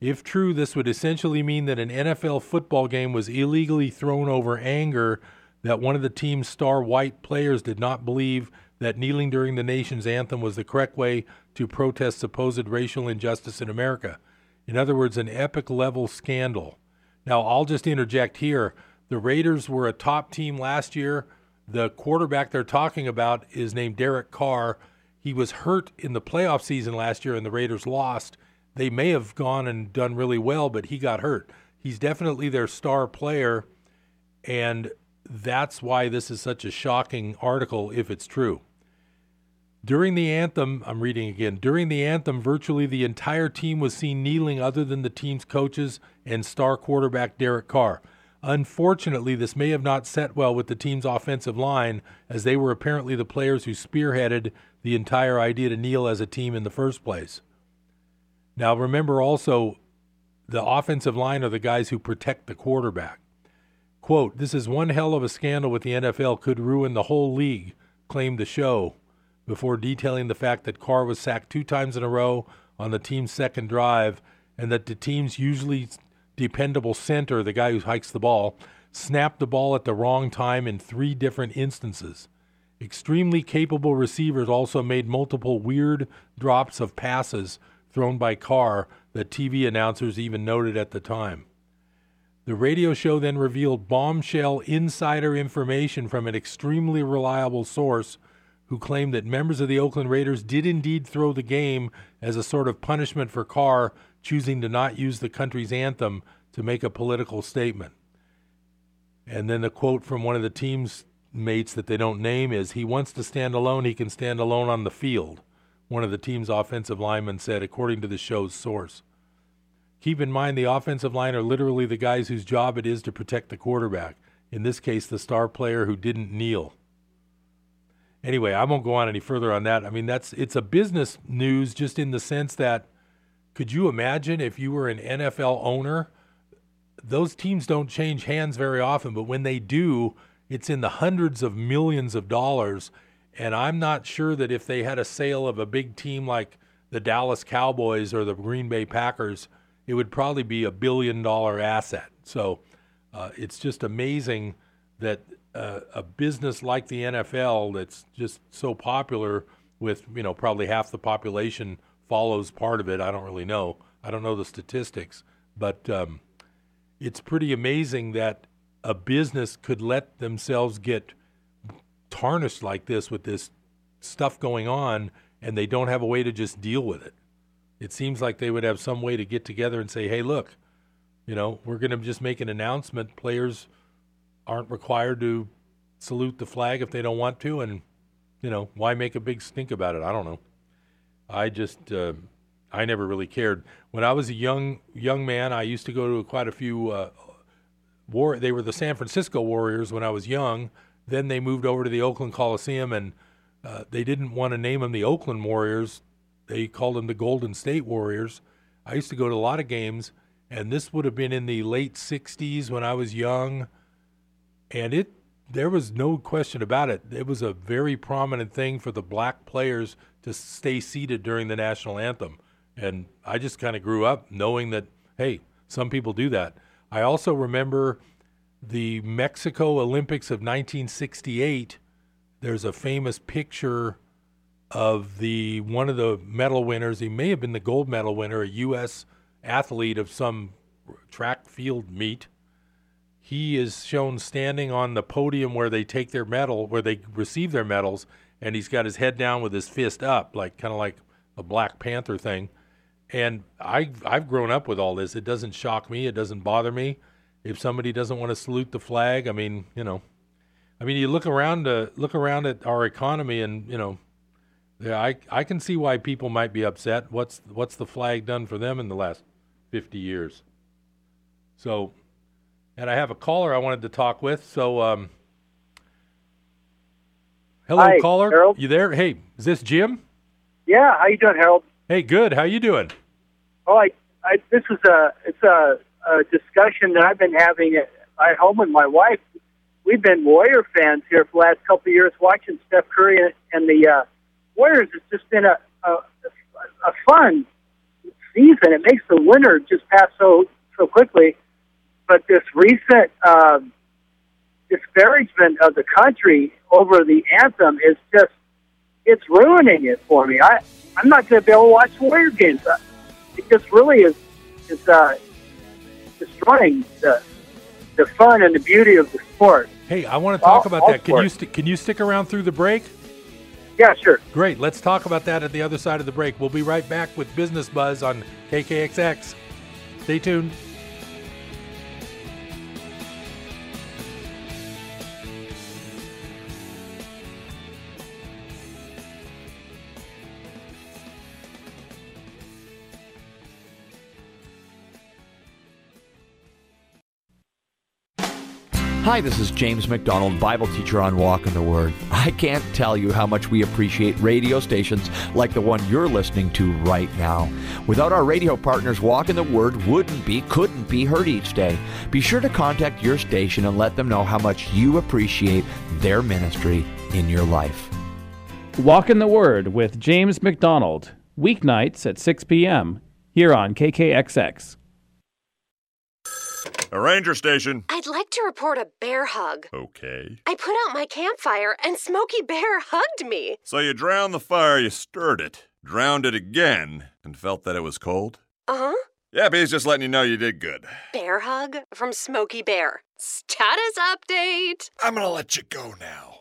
If true, this would essentially mean that an NFL football game was illegally thrown over anger that one of the team's star white players did not believe that kneeling during the nation's anthem was the correct way to protest supposed racial injustice in America. In other words, an epic level scandal. Now, I'll just interject here. The Raiders were a top team last year. The quarterback they're talking about is named Derek Carr. He was hurt in the playoff season last year, and the Raiders lost. They may have gone and done really well, but he got hurt. He's definitely their star player, and that's why this is such a shocking article if it's true. During the anthem, I'm reading again. During the anthem, virtually the entire team was seen kneeling, other than the team's coaches and star quarterback Derek Carr. Unfortunately, this may have not set well with the team's offensive line, as they were apparently the players who spearheaded the entire idea to kneel as a team in the first place. Now, remember also, the offensive line are the guys who protect the quarterback. Quote, This is one hell of a scandal with the NFL, could ruin the whole league, claimed the show before detailing the fact that Carr was sacked two times in a row on the team's second drive and that the team's usually dependable center, the guy who hikes the ball, snapped the ball at the wrong time in three different instances. Extremely capable receivers also made multiple weird drops of passes thrown by Carr that TV announcers even noted at the time. The radio show then revealed bombshell insider information from an extremely reliable source who claimed that members of the Oakland Raiders did indeed throw the game as a sort of punishment for Carr choosing to not use the country's anthem to make a political statement. And then the quote from one of the team's mates that they don't name is He wants to stand alone, he can stand alone on the field, one of the team's offensive linemen said, according to the show's source. Keep in mind the offensive line are literally the guys whose job it is to protect the quarterback, in this case, the star player who didn't kneel. Anyway, I won't go on any further on that. I mean, that's it's a business news just in the sense that could you imagine if you were an NFL owner? Those teams don't change hands very often, but when they do, it's in the hundreds of millions of dollars. And I'm not sure that if they had a sale of a big team like the Dallas Cowboys or the Green Bay Packers, it would probably be a billion dollar asset. So uh, it's just amazing that uh, a business like the NFL that's just so popular with, you know, probably half the population follows part of it. I don't really know. I don't know the statistics, but um, it's pretty amazing that a business could let themselves get tarnished like this with this stuff going on and they don't have a way to just deal with it. It seems like they would have some way to get together and say, hey, look, you know, we're going to just make an announcement. Players aren't required to salute the flag if they don't want to. And, you know, why make a big stink about it? I don't know. I just, uh, I never really cared. When I was a young young man, I used to go to quite a few uh, war. They were the San Francisco Warriors when I was young. Then they moved over to the Oakland Coliseum, and uh, they didn't want to name them the Oakland Warriors. They called them the Golden State Warriors. I used to go to a lot of games, and this would have been in the late '60s when I was young, and it there was no question about it. It was a very prominent thing for the black players to stay seated during the national anthem. And I just kind of grew up knowing that, hey, some people do that. I also remember the Mexico Olympics of 1968. There's a famous picture of the one of the medal winners. He may have been the gold medal winner, a U.S. athlete of some track field meet. He is shown standing on the podium where they take their medal, where they receive their medals, and he's got his head down with his fist up, like kind of like a Black Panther thing. And I I've grown up with all this. It doesn't shock me. It doesn't bother me. If somebody doesn't want to salute the flag, I mean, you know, I mean, you look around uh, look around at our economy, and you know, yeah, I I can see why people might be upset. What's what's the flag done for them in the last fifty years? So, and I have a caller I wanted to talk with. So, um, hello, Hi, caller. Harold. You there? Hey, is this Jim? Yeah, how you doing, Harold? Hey, good. How you doing? Oh, I, I this is a it's a, a discussion that I've been having at, at home with my wife. We've been Warrior fans here for the last couple of years, watching Steph Curry and, and the uh, Warriors. It's just been a, a a fun season. It makes the winter just pass so so quickly. But this recent uh, disparagement of the country over the anthem is just it's ruining it for me. I I'm not going to be able to watch Warrior games. It just really is is uh, destroying the the fun and the beauty of the sport. Hey, I want to talk All- about all that. Can you sports. st- can you stick around through the break? Yeah, sure. Great. Let's talk about that at the other side of the break. We'll be right back with Business Buzz on KKXX. Stay tuned. Hi, this is James MacDonald, Bible teacher on Walk in the Word. I can't tell you how much we appreciate radio stations like the one you're listening to right now. Without our radio partners, Walk in the Word wouldn't be, couldn't be heard each day. Be sure to contact your station and let them know how much you appreciate their ministry in your life. Walk in the Word with James MacDonald, weeknights at 6 p.m. here on KKXX. A ranger station. I'd like to report a bear hug. Okay. I put out my campfire and Smokey Bear hugged me. So you drowned the fire, you stirred it, drowned it again, and felt that it was cold? Uh huh. Yep, he's just letting you know you did good. Bear hug from Smokey Bear. Status update. I'm gonna let you go now.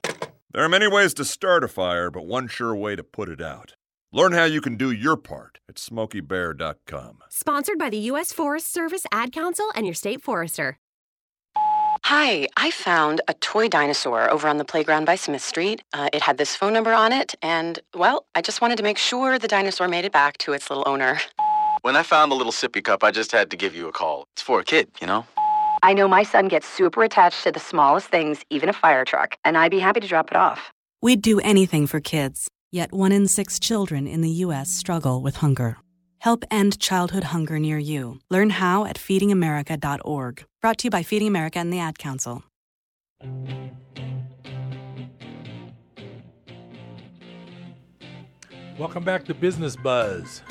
There are many ways to start a fire, but one sure way to put it out. Learn how you can do your part at smokeybear.com. Sponsored by the U.S. Forest Service, Ad Council, and your state forester. Hi, I found a toy dinosaur over on the playground by Smith Street. Uh, it had this phone number on it, and, well, I just wanted to make sure the dinosaur made it back to its little owner. When I found the little sippy cup, I just had to give you a call. It's for a kid, you know? I know my son gets super attached to the smallest things, even a fire truck, and I'd be happy to drop it off. We'd do anything for kids, yet one in six children in the U.S. struggle with hunger. Help end childhood hunger near you. Learn how at feedingamerica.org. Brought to you by Feeding America and the Ad Council. Welcome back to Business Buzz.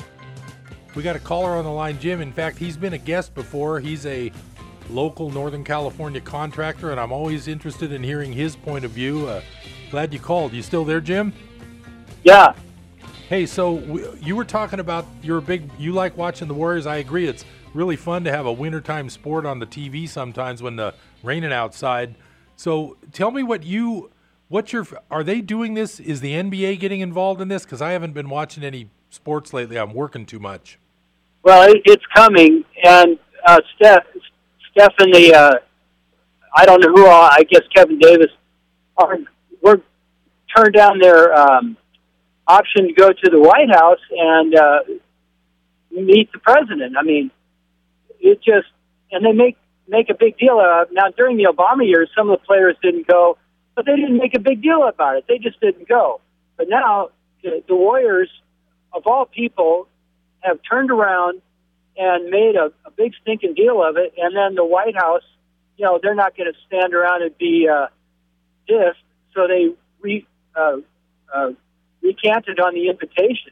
We got a caller on the line, Jim. In fact, he's been a guest before. He's a local Northern California contractor, and I'm always interested in hearing his point of view. Uh, glad you called. You still there, Jim? Yeah. Hey, so w- you were talking about you're a big you like watching the Warriors. I agree. It's really fun to have a wintertime sport on the TV sometimes when the raining outside. So tell me what you what's your are they doing this? Is the NBA getting involved in this? Because I haven't been watching any sports lately. I'm working too much. Well, it, it's coming, and uh, Steph, Steph and the uh, I don't know who all. I guess Kevin Davis are were turned down their um, option to go to the White House and uh, meet the president. I mean, it just and they make make a big deal of. Now during the Obama years, some of the players didn't go, but they didn't make a big deal about it. They just didn't go. But now the, the Warriors, of all people, have turned around and made a, a big stinking deal of it. And then the White House, you know, they're not going to stand around and be uh, dissed. So they re, uh, uh, recanted on the invitation.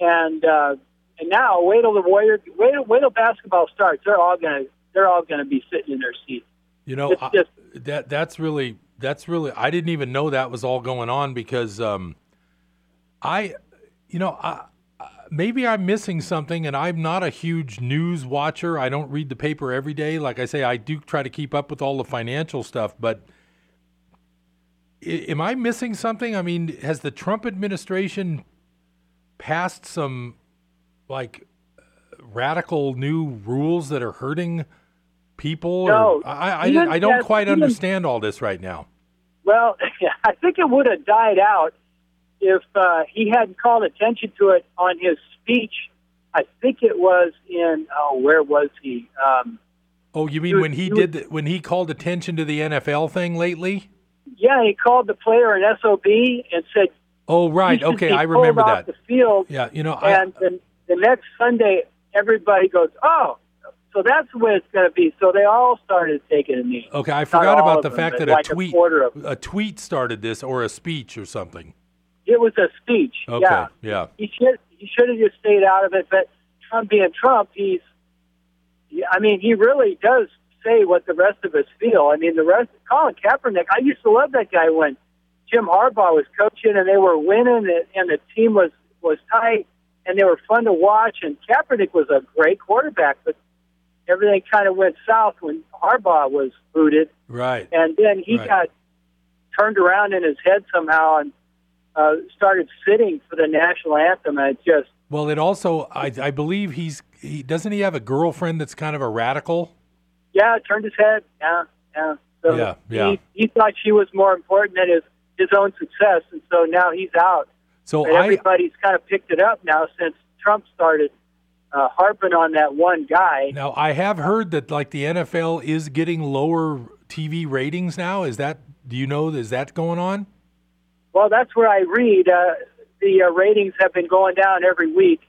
And uh, and now wait till the Warriors, wait, wait till basketball starts. They're all gonna they're all gonna be sitting in their seats. You know, I- just- that that's really that's really I didn't even know that was all going on because um, I, you know, I- maybe I'm missing something, and I'm not a huge news watcher. I don't read the paper every day. Like I say, I do try to keep up with all the financial stuff, but. Am I missing something? I mean, has the Trump administration passed some like radical new rules that are hurting people? No, or, I, I, even I don't that- quite even- understand all this right now. Well, I think it would have died out if uh, he hadn't called attention to it on his speech. I think it was in oh, where was he? Um, Oh, you mean You- when he you- did the, when he called attention to the NFL thing lately? Yeah, he called the player an sob and said, Oh, right. Okay, I remember that. The field, Yeah, you know, and then the next Sunday, everybody goes, "Oh, so that's the way it's going to be." So they all started taking a knee. okay, I forgot about the them, fact that like a tweet of a tweet started this or a speech or something. It was a speech. Okay, Yeah, yeah. he should he should have just stayed out of it. But Trump being Trump, he's I mean, he really does say what the rest of us feel. I mean, the rest Colin Kaepernick. I used to love that guy when Jim Harbaugh was coaching and they were winning and, and the team was was tight and they were fun to watch. And Kaepernick was a great quarterback, but everything kind of went south when Harbaugh was booted Right. and then he Right. got turned around in his head somehow and uh, started sitting for the national anthem. And it just Well, it also I, I believe he's he doesn't he have a girlfriend that's kind of a radical? Yeah, turned his head. Yeah, yeah. So Yeah, yeah. He, he thought she was more important than his his own success, and so now he's out. So I everybody's kind of picked it up now since Trump started uh, harping on that one guy. now I have heard that like the NFL is getting lower TV ratings now. Is that do you know is that going on? Well, that's where I read. Uh, the uh, ratings have been going down every week,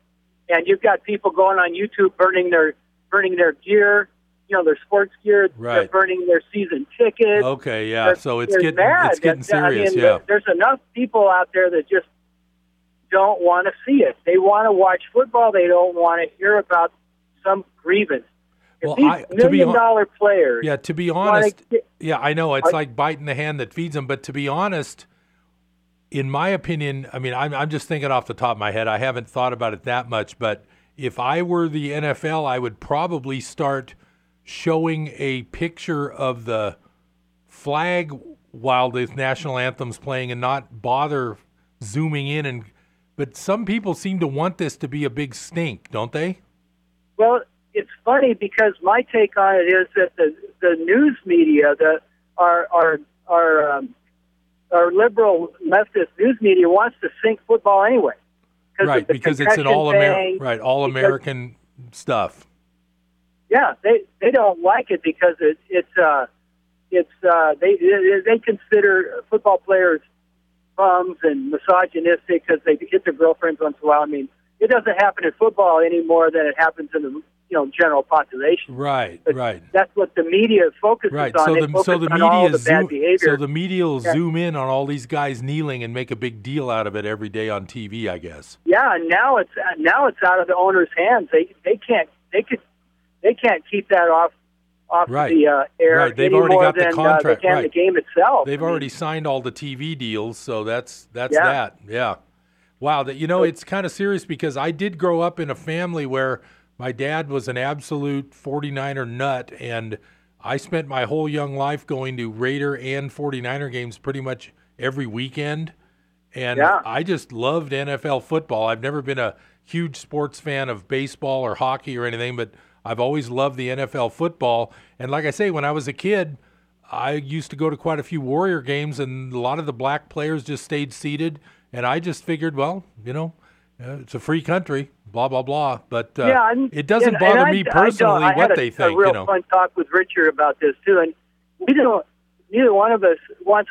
and you've got people going on YouTube burning their burning their gear, you know, their sports gear. Right. They're burning their season tickets. Okay, yeah. They're- So it's getting mad. it's getting That- I serious. mean, yeah. There's enough people out there that just don't want to see it. They want to watch football. They don't want to hear about some grievance. If Well, I- to be dollar players, Yeah, to be honest, get- yeah, I know it's like biting the hand that feeds them. But to be honest, in my opinion, I mean, I'm, I'm just thinking off the top of my head. I haven't thought about it that much. But if I were the NFL, I would probably start showing a picture of the flag while the national anthem's playing and not bother zooming in and but some people seem to want this to be a big stink, don't they? Well, it's funny because my take on it is that the the news media, the our our our um, our liberal leftist news media wants to sink football anyway. Right, because it's an all American right all American stuff. Yeah, they they don't like it because it, it's uh it's uh they they consider football players bums and misogynistic because they hit their girlfriends once in a while. I mean, it doesn't happen in football any more than it happens in the you know general population. Right, But right. That's what the media focuses Right. on. So They the so the media the bad zoom, behavior. so the media will Yeah. zoom in on all these guys kneeling and make a big deal out of it every day on TV. I guess. Yeah, and now it's now it's out of the owner's hands. They they can't they could they can't keep that off off Right. the uh, air Right, they've already got the contract, uh, they right. the game itself. They've I mean, already signed all the TV deals, so that's that's Yeah. that. Yeah. Wow, that you know it's kind of serious because I did grow up in a family where my dad was an absolute 49er nut and I spent my whole young life going to Raider and 49er games pretty much every weekend. And Yeah. I just loved NFL football. I've never been a huge sports fan of baseball or hockey or anything, but I've always loved the NFL football. And like I say, when I was a kid, I used to go to quite a few Warrior games, and a lot of the black players just stayed seated. And I just figured, well, you know, uh, it's a free country, blah blah blah. But uh, yeah, it doesn't and- bother and I- me I personally I had what a, they think. A real you know, fun talk with Richard about this too, and we don't. Neither one of us wants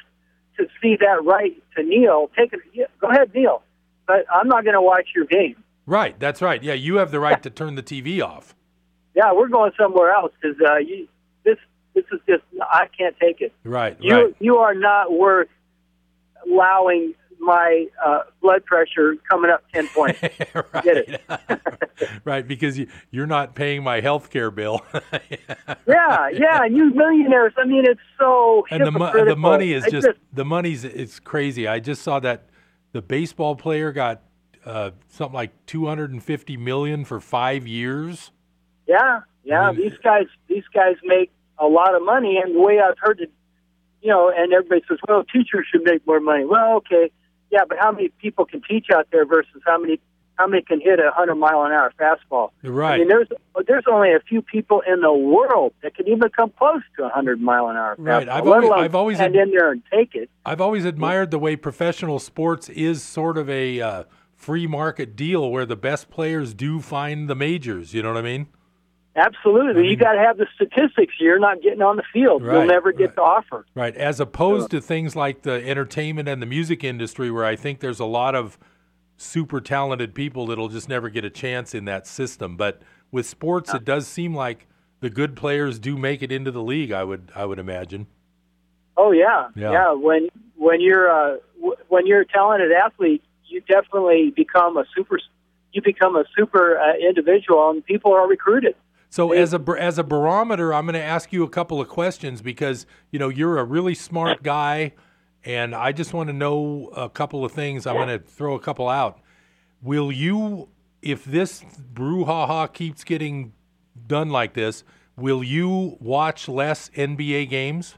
to see that right to kneel. Take it. Yeah, go ahead, kneel. But I'm not going to watch your game. right? That's right. Yeah, you have the right to turn the TV off. Yeah, we're going somewhere else because uh, you, this this is just I can't take it. Right, You right. you are not worth allowing my uh, blood pressure coming up ten points. Get it? right, because you, you're not paying my health care bill. Yeah, yeah. And you millionaires. I mean, it's so and the, mo- the money is It's just, the money's it's crazy. I just saw that the baseball player got uh, something like 250 million for 5 years. Yeah, yeah. these guys, these guys make a lot of money, and the way I've heard it, you know, and everybody says, "Well, teachers should make more money." Well, okay, yeah, but how many people can teach out there versus how many how many can hit a hundred mile an hour fastball? Right. I mean, there's there's only a few people in the world that can even come close to a hundred mile an hour fastball. Right, I've always- I've always stand ad- in there and take it. I've always admired the way professional sports is sort of a uh, free market deal where the best players do find the majors, you know what I mean? Absolutely, you got to have the statistics. You're not getting on the field. You'll never get the offer. Right, as opposed to things like the entertainment and the music industry, where I think there's a lot of super talented people that'll just never get a chance in that system. But with sports, it does seem like the good players do make it into the league. I would, I would imagine. Oh yeah, Yeah. When when you're uh, w- when you're a talented athlete, you definitely become a super. You become a super uh, individual, and people are recruited. So as a as a barometer, I'm going to ask you a couple of questions because you know you're a really smart guy, and I just want to know a couple of things. I'm going to throw a couple out. Will you, if this brouhaha keeps getting done like this, will you watch less NBA games?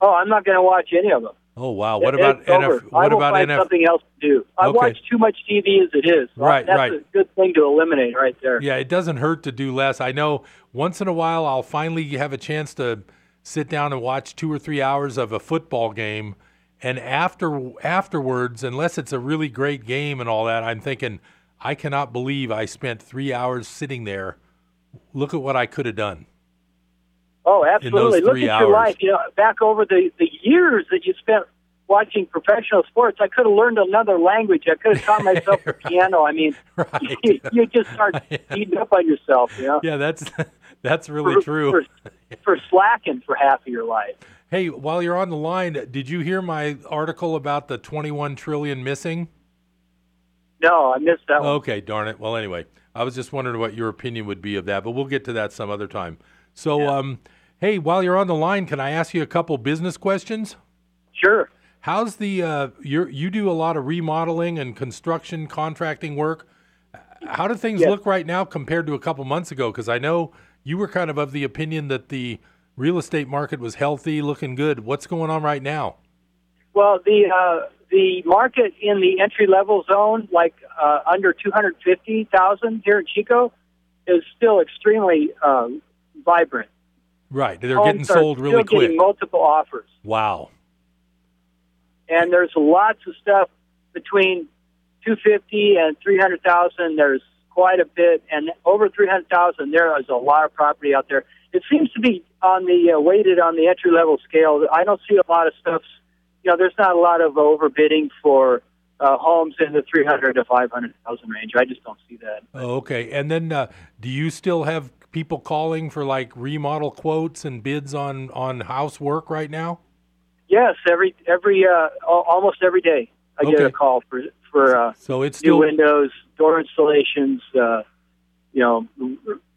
Oh, I'm not going to watch any of them. Oh wow! What about. NF? I What will about find NF? something else to do. I Okay. watch too much TV as it is. Right, That's right. a good thing to eliminate right there. Yeah, it doesn't hurt to do less. I know once in a while I'll finally have a chance to sit down and watch two or three hours of a football game, and after afterwards, unless it's a really great game and all that, I'm thinking I cannot believe I spent three hours sitting there. Look at what I could have done. Oh, absolutely. Look at your life. You know, back over the the years that you spent watching professional sports, I could have learned another language. I could have taught myself the piano. I mean, you, you just start beating up on yourself. You know, Yeah, that's that's really for, true. for, for slacking for half of your life. Hey, while you're on the line, did you hear my article about the 21 trillion missing? No, I missed that one. Okay, darn it. Well, anyway, I was just wondering what your opinion would be of that, but we'll get to that some other time. So, um, hey, while you're on the line, can I ask you a couple business questions? Sure. How's the uh, you you do a lot of remodeling and construction contracting work? How do things Yes. look right now compared to a couple months ago? Because I know you were kind of of the opinion that the real estate market was healthy, looking good. What's going on right now? Well, the uh, the market in the entry level zone, like uh, under two hundred fifty thousand here in Chico, is still extremely uh, vibrant. Right, they're Homes getting sold really quick. Getting multiple offers, Wow. and there's lots of stuff between two fifty and three hundred thousand. There's quite a bit, and over three hundred thousand, there is a lot of property out there. It seems to be on the uh, weighted on the entry level scale. I don't see a lot of stuff. You know, there's not a lot of overbidding for uh, homes in the three hundred to five hundred thousand range. I just don't see that. Oh, okay. And then, uh, do you still have people calling for like remodel quotes and bids on on housework right now? Yes, every every uh, almost every day I get a call for for uh, So it's new windows, door installations, uh, you know,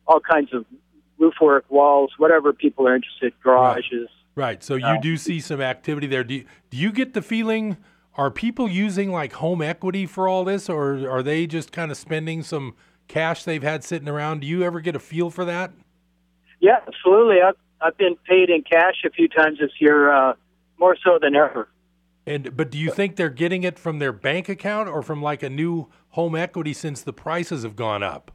all kinds of roof work, walls, whatever people are interested, garages. right. So you Uh, do see some activity there. Do you, do you get the feeling? Are people using like home equity for all this, or are they just kind of spending some cash they've had sitting around? Do you ever get a feel for that? Yeah, absolutely. I've I've been paid in cash a few times this year, uh, more so than ever. And but do you think they're getting it from their bank account or from like a new home equity since the prices have gone up?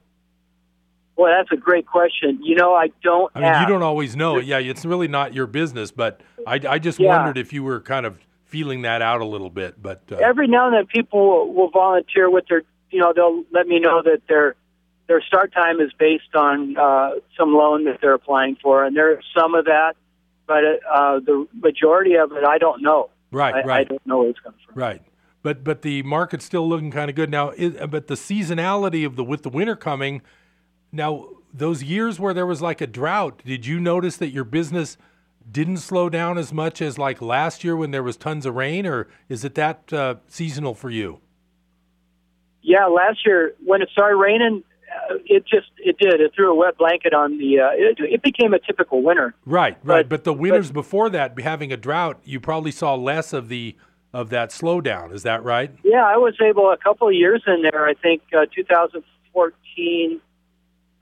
Well, that's a great question. You know, I don't. I mean, you don't always know. Yeah, it's really not your business, but I, I just Yeah. wondered if you were kind of feeling that out a little bit. But uh, Every now and then, people will, will volunteer with their. You know, they'll let me know that their their start time is based on uh, some loan that they're applying for, and there's some of that, but uh, the majority of it, I don't know. Right, I, I don't know where it's coming from. right, but but the market's still looking kind of good now. But the seasonality of the with the winter coming, now those years where there was like a drought, did you notice that your business didn't slow down as much as like last year when there was tons of rain, or is it that uh, seasonal for you? Yeah, last year when it started raining, it just it did. It threw a wet blanket on the. Uh, it, it became a typical winter. Right, right. But, the winters before that, having a drought, you probably saw less of the of that slowdown. Is that right? Yeah, I was able a couple of years in there. I think uh, 2014,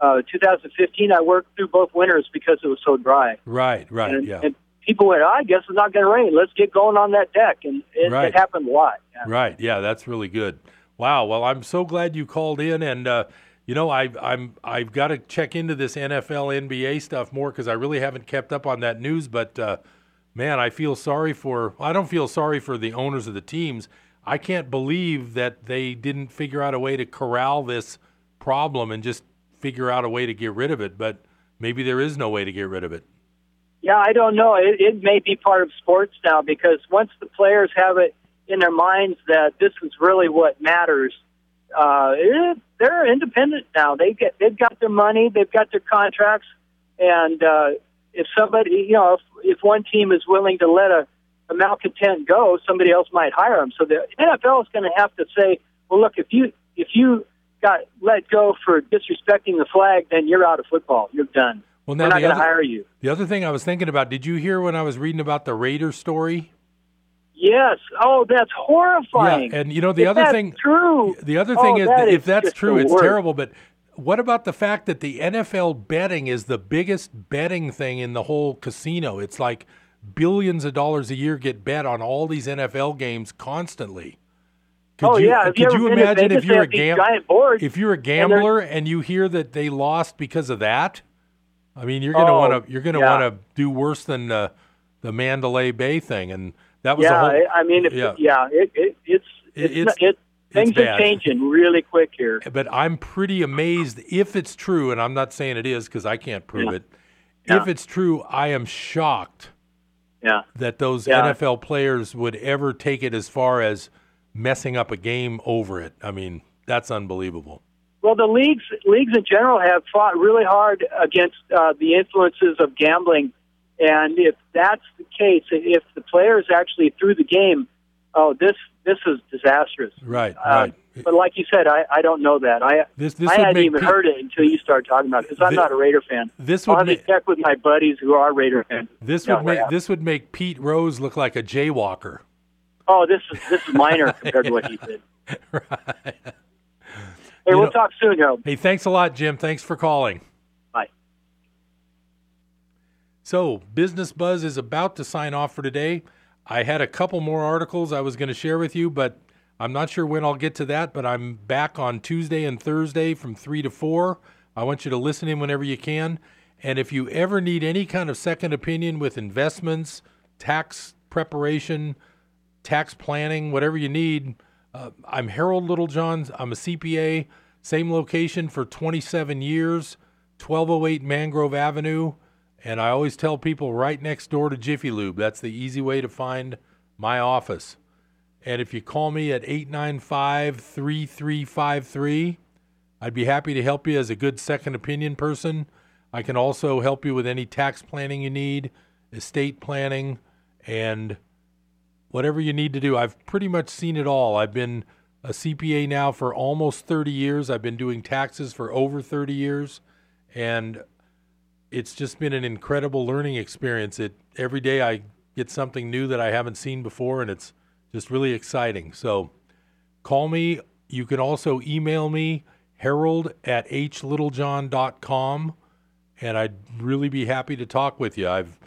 uh, 2015. I worked through both winters because it was so dry. Right, right. and, yeah. and people went, I guess it's not going to rain. Let's get going on that deck, and it, Right. it happened a lot. Yeah. Right. Yeah, that's really good. Wow. Well, I'm so glad you called in, and uh, you know, I, I'm I've got to check into this NFL, NBA stuff more because I really haven't kept up on that news. But uh, man, I feel sorry for. I don't feel sorry for the owners of the teams. I can't believe that they didn't figure out a way to corral this problem and just figure out a way to get rid of it. But maybe there is no way to get rid of it. Yeah, I don't know. It, it may be part of sports now because once the players have it in their minds that this is really what matters, uh, it, they're independent now. They get they've got their money, they've got their contracts, and uh, if somebody, you know, if, if one team is willing to let a, a malcontent go, somebody else might hire them. So the NFL is going to have to say, well, look, if you if you got let go for disrespecting the flag, then you're out of football. You're done. Well, We're now not the going to other- hire you. The other thing I was thinking about, did you hear when I was reading about the Raider story? Yes. Oh, that's horrifying. Yeah, and you know the If other thing. True. The other Oh, thing is, that that if that's true, it's terrible. But what about the fact that the NFL betting is the biggest betting thing in the whole casino? It's like billions of dollars a year get bet on all these NFL games constantly. Could Oh, you, yeah. Have Could you imagine if you're a gam- if you're a and gambler and you hear that they lost because of that? I mean, you're gonna Oh, want to you're gonna yeah. want to do worse than uh, the Mandalay Bay thing, and that was yeah, whole. I mean, if, yeah. yeah, it, it, it's It- it's, it's- it, things it's are changing really quick here. but I'm pretty amazed if it's true, and I'm not saying it is because I can't prove Yeah. it. Yeah. If it's true, I am shocked Yeah. that those. NFL players would ever take it as far as messing up a game over it. I mean, that's unbelievable. Well, the leagues leagues in general have fought really hard against uh, the influences of gambling, and if that's the case, if the players actually threw the game, oh, this this is disastrous. Right, Uh, right. But like you said, I, I don't know that. I This- this I hadn't even heard it until you started talking about it because I'm not a Raider fan. this I'll would have to check with my buddies who are Raider fans. This would make yeah. this would make Pete Rose look like a jaywalker. Oh, this is this is minor compared to what he did. right. Hey, You we'll know- talk soon, Harold. Hey, thanks a lot, Jim. Thanks for calling. So, Business Buzz is about to sign off for today. I had a couple more articles I was going to share with you, but I'm not sure when I'll get to that. But I'm back on Tuesday and Thursday from 3 to 4. I want you to listen in whenever you can. And if you ever need any kind of second opinion with investments, tax preparation, tax planning, whatever you need, uh, I'm Harold Littlejohn. I'm a CPA, same location for 27 years, 1208 Mangrove Avenue. And I always tell people right next door to Jiffy Lube. That's the easy way to find my office. And if you call me at 895 3353, I'd be happy to help you as a good second opinion person. I can also help you with any tax planning you need, estate planning, and whatever you need to do. I've pretty much seen it all. I've been a CPA now for almost 30 years. I've been doing taxes for over 30 years. And it's just been an incredible learning experience. It every day I get something new that I haven't seen before and it's just really exciting. So call me. You can also email me, harold at hlittlejohn.com, and I'd really be happy to talk with you. I've